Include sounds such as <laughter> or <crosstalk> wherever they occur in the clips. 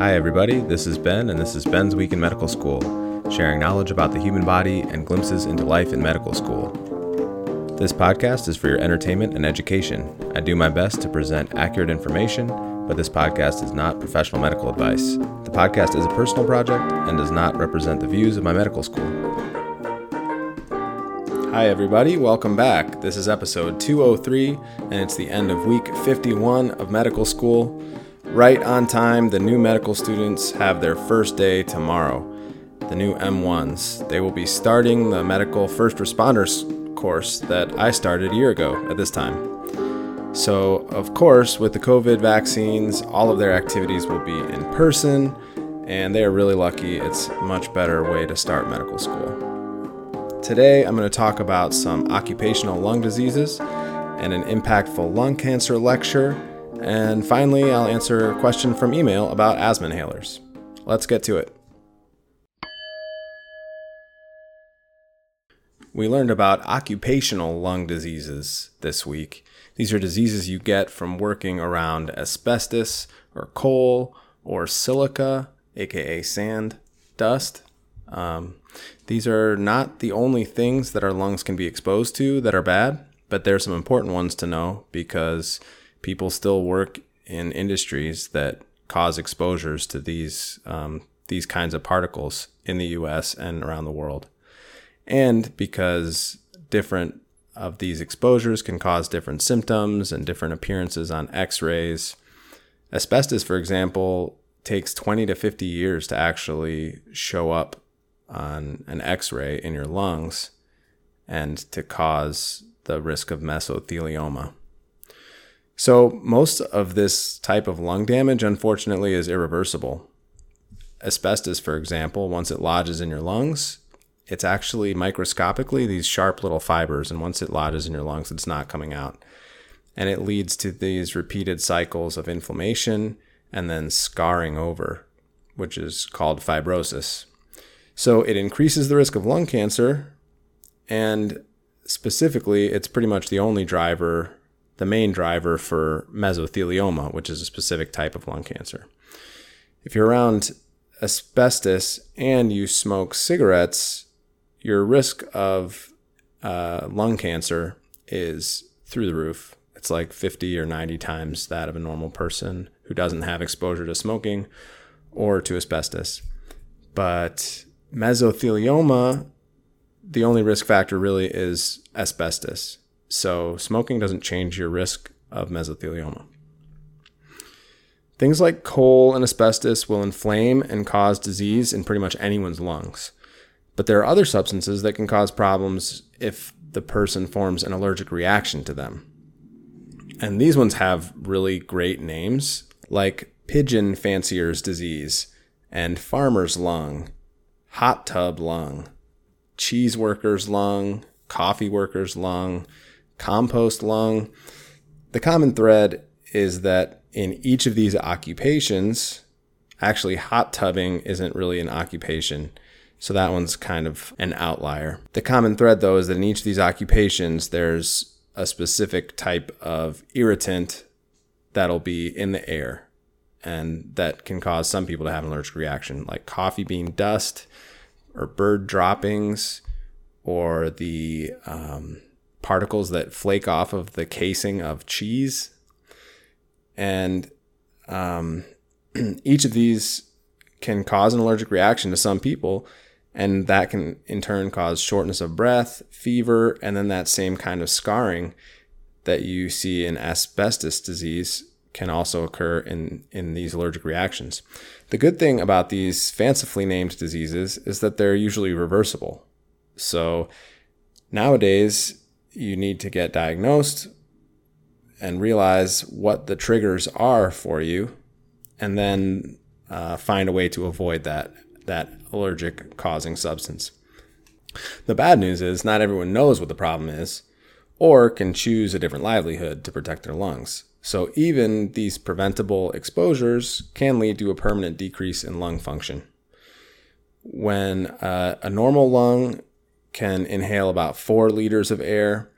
Hi, everybody. This is Ben, and this is Ben's Week in Medical School, sharing knowledge about the human body and glimpses into life in medical school. This podcast is for your entertainment and education. I do my best to present accurate information, but this podcast is not professional medical advice. The podcast is a personal project and does not represent the views of my medical school. Hi, everybody. Welcome back. This is episode 203, and it's the end of week 51 of medical school. Right on time, the new medical students have their first day tomorrow. The new M1s. They will be starting the medical first responders course that I started a year ago at this time. So, of course, with the COVID vaccines, all of their activities will be in person, and they are really lucky. It's a much better way to start medical school. Today, I'm going to talk about some occupational lung diseases and an impactful lung cancer lecture and finally, I'll answer a question from email about asthma inhalers. Let's get to it. We learned about occupational lung diseases this week. These are diseases you get from working around asbestos or coal or silica, aka sand, dust. Um, these are not the only things that our lungs can be exposed to that are bad, but there's some important ones to know because people still work in industries that cause exposures to these um, these kinds of particles in the U.S. and around the world, and because different of these exposures can cause different symptoms and different appearances on X-rays. Asbestos, for example, takes 20 to 50 years to actually show up on an X-ray in your lungs and to cause the risk of mesothelioma. So, most of this type of lung damage, unfortunately, is irreversible. Asbestos, for example, once it lodges in your lungs, it's actually microscopically these sharp little fibers. And once it lodges in your lungs, it's not coming out. And it leads to these repeated cycles of inflammation and then scarring over, which is called fibrosis. So, it increases the risk of lung cancer. And specifically, it's pretty much the only driver the main driver for mesothelioma, which is a specific type of lung cancer. If you're around asbestos and you smoke cigarettes, your risk of uh, lung cancer is through the roof. It's like 50 or 90 times that of a normal person who doesn't have exposure to smoking or to asbestos. But mesothelioma, the only risk factor really is asbestos. So, smoking doesn't change your risk of mesothelioma. Things like coal and asbestos will inflame and cause disease in pretty much anyone's lungs. But there are other substances that can cause problems if the person forms an allergic reaction to them. And these ones have really great names, like pigeon fancier's disease and farmer's lung, hot tub lung, cheese worker's lung, coffee worker's lung, compost lung. The common thread is that in each of these occupations, actually, hot tubbing isn't really an occupation. So that one's kind of an outlier. The common thread, though, is that in each of these occupations, there's a specific type of irritant that'll be in the air and that can cause some people to have an allergic reaction, like coffee bean dust or bird droppings or the um, particles that flake off of the casing of cheese. And um, <clears throat> each of these can cause an allergic reaction to some people. And that can in turn cause shortness of breath, fever, and then that same kind of scarring that you see in asbestos disease can also occur in, in these allergic reactions. The good thing about these fancifully named diseases is that they're usually reversible. So nowadays, you need to get diagnosed and realize what the triggers are for you, and then uh, find a way to avoid that that allergic causing substance. The bad news is not everyone knows what the problem is, or can choose a different livelihood to protect their lungs. So even these preventable exposures can lead to a permanent decrease in lung function. When uh, a normal lung can inhale about four liters of air.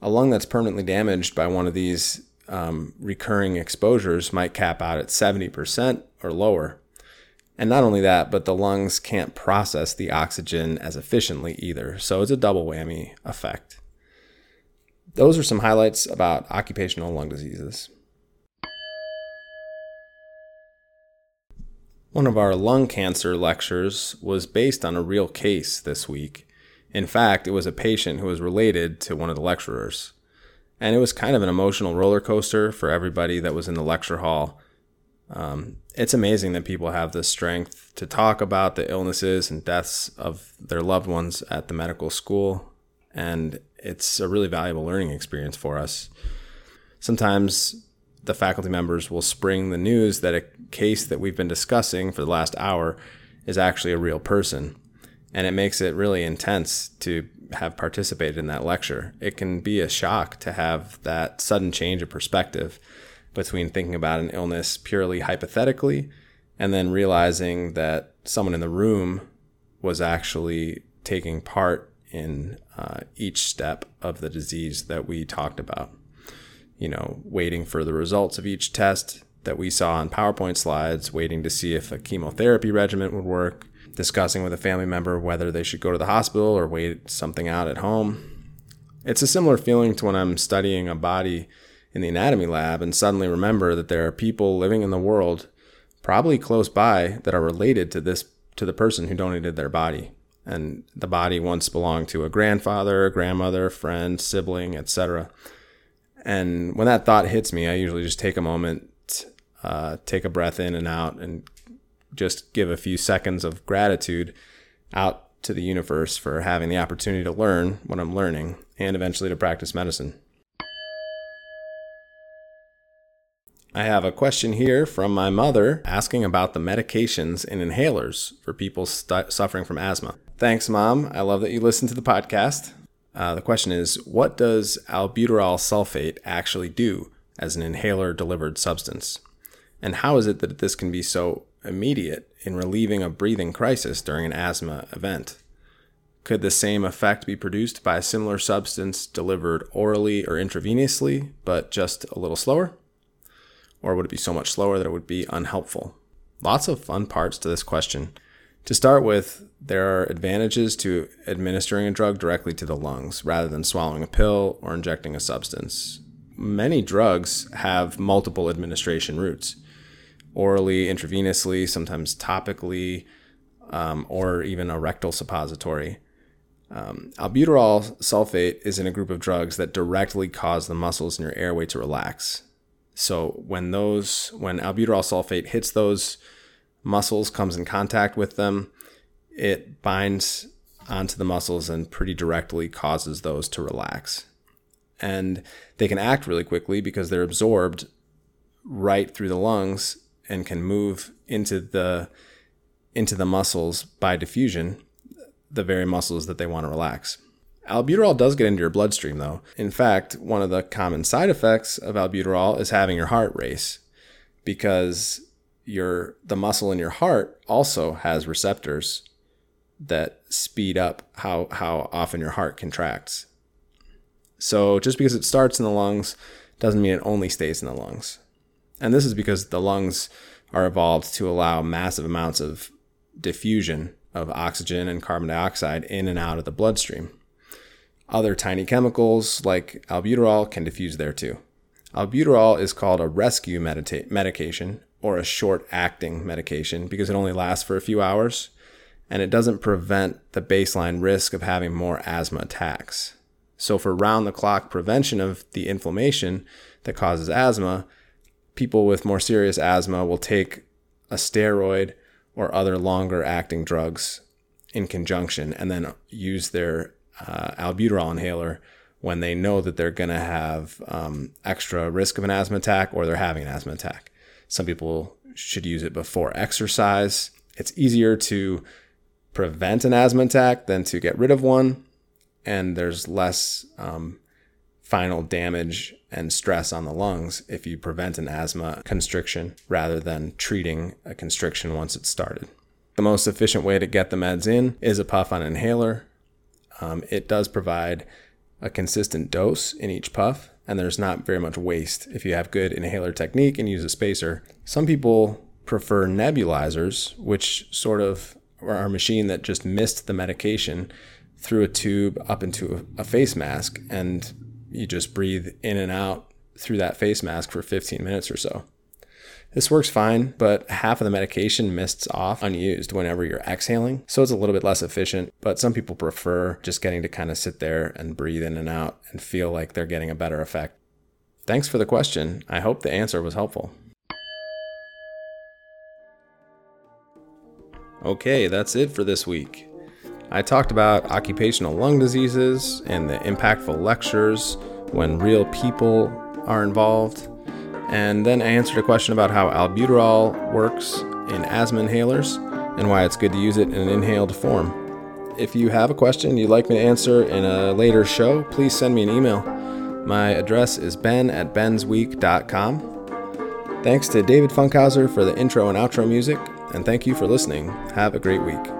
A lung that's permanently damaged by one of these um, recurring exposures might cap out at 70% or lower. And not only that, but the lungs can't process the oxygen as efficiently either. So it's a double whammy effect. Those are some highlights about occupational lung diseases. One of our lung cancer lectures was based on a real case this week. In fact, it was a patient who was related to one of the lecturers. And it was kind of an emotional roller coaster for everybody that was in the lecture hall. Um, it's amazing that people have the strength to talk about the illnesses and deaths of their loved ones at the medical school. And it's a really valuable learning experience for us. Sometimes the faculty members will spring the news that a case that we've been discussing for the last hour is actually a real person. And it makes it really intense to have participated in that lecture. It can be a shock to have that sudden change of perspective between thinking about an illness purely hypothetically and then realizing that someone in the room was actually taking part in uh, each step of the disease that we talked about. You know, waiting for the results of each test that we saw on PowerPoint slides, waiting to see if a chemotherapy regimen would work, discussing with a family member whether they should go to the hospital or wait something out at home. It's a similar feeling to when I'm studying a body in the anatomy lab and suddenly remember that there are people living in the world probably close by that are related to this to the person who donated their body and the body once belonged to a grandfather, grandmother, friend, sibling, etc. And when that thought hits me, I usually just take a moment, uh, take a breath in and out, and just give a few seconds of gratitude out to the universe for having the opportunity to learn what I'm learning and eventually to practice medicine. I have a question here from my mother asking about the medications and inhalers for people st- suffering from asthma. Thanks, Mom. I love that you listen to the podcast. Uh, the question is What does albuterol sulfate actually do as an inhaler delivered substance? And how is it that this can be so immediate in relieving a breathing crisis during an asthma event? Could the same effect be produced by a similar substance delivered orally or intravenously, but just a little slower? Or would it be so much slower that it would be unhelpful? Lots of fun parts to this question. To start with, there are advantages to administering a drug directly to the lungs rather than swallowing a pill or injecting a substance. Many drugs have multiple administration routes orally, intravenously, sometimes topically, um, or even a rectal suppository. Um, albuterol sulfate is in a group of drugs that directly cause the muscles in your airway to relax. So when those when albuterol sulfate hits those muscles, comes in contact with them, it binds onto the muscles and pretty directly causes those to relax. And they can act really quickly because they're absorbed right through the lungs and can move into the into the muscles by diffusion, the very muscles that they want to relax. Albuterol does get into your bloodstream though. In fact, one of the common side effects of albuterol is having your heart race because your the muscle in your heart also has receptors that speed up how how often your heart contracts. So just because it starts in the lungs doesn't mean it only stays in the lungs. And this is because the lungs are evolved to allow massive amounts of diffusion of oxygen and carbon dioxide in and out of the bloodstream. Other tiny chemicals like albuterol can diffuse there too. Albuterol is called a rescue medita- medication or a short acting medication because it only lasts for a few hours and it doesn't prevent the baseline risk of having more asthma attacks. So, for round the clock prevention of the inflammation that causes asthma, people with more serious asthma will take a steroid or other longer acting drugs in conjunction and then use their uh, albuterol inhaler when they know that they're going to have um, extra risk of an asthma attack or they're having an asthma attack. Some people should use it before exercise. It's easier to prevent an asthma attack than to get rid of one, and there's less um, final damage and stress on the lungs if you prevent an asthma constriction rather than treating a constriction once it's started. The most efficient way to get the meds in is a puff on inhaler um, it does provide a consistent dose in each puff, and there's not very much waste if you have good inhaler technique and use a spacer. Some people prefer nebulizers, which sort of are a machine that just mist the medication through a tube up into a face mask, and you just breathe in and out through that face mask for 15 minutes or so. This works fine, but half of the medication mists off unused whenever you're exhaling, so it's a little bit less efficient. But some people prefer just getting to kind of sit there and breathe in and out and feel like they're getting a better effect. Thanks for the question. I hope the answer was helpful. Okay, that's it for this week. I talked about occupational lung diseases and the impactful lectures when real people are involved. And then I answered a question about how albuterol works in asthma inhalers and why it's good to use it in an inhaled form. If you have a question you'd like me to answer in a later show, please send me an email. My address is ben at bensweek.com. Thanks to David Funkhauser for the intro and outro music, and thank you for listening. Have a great week.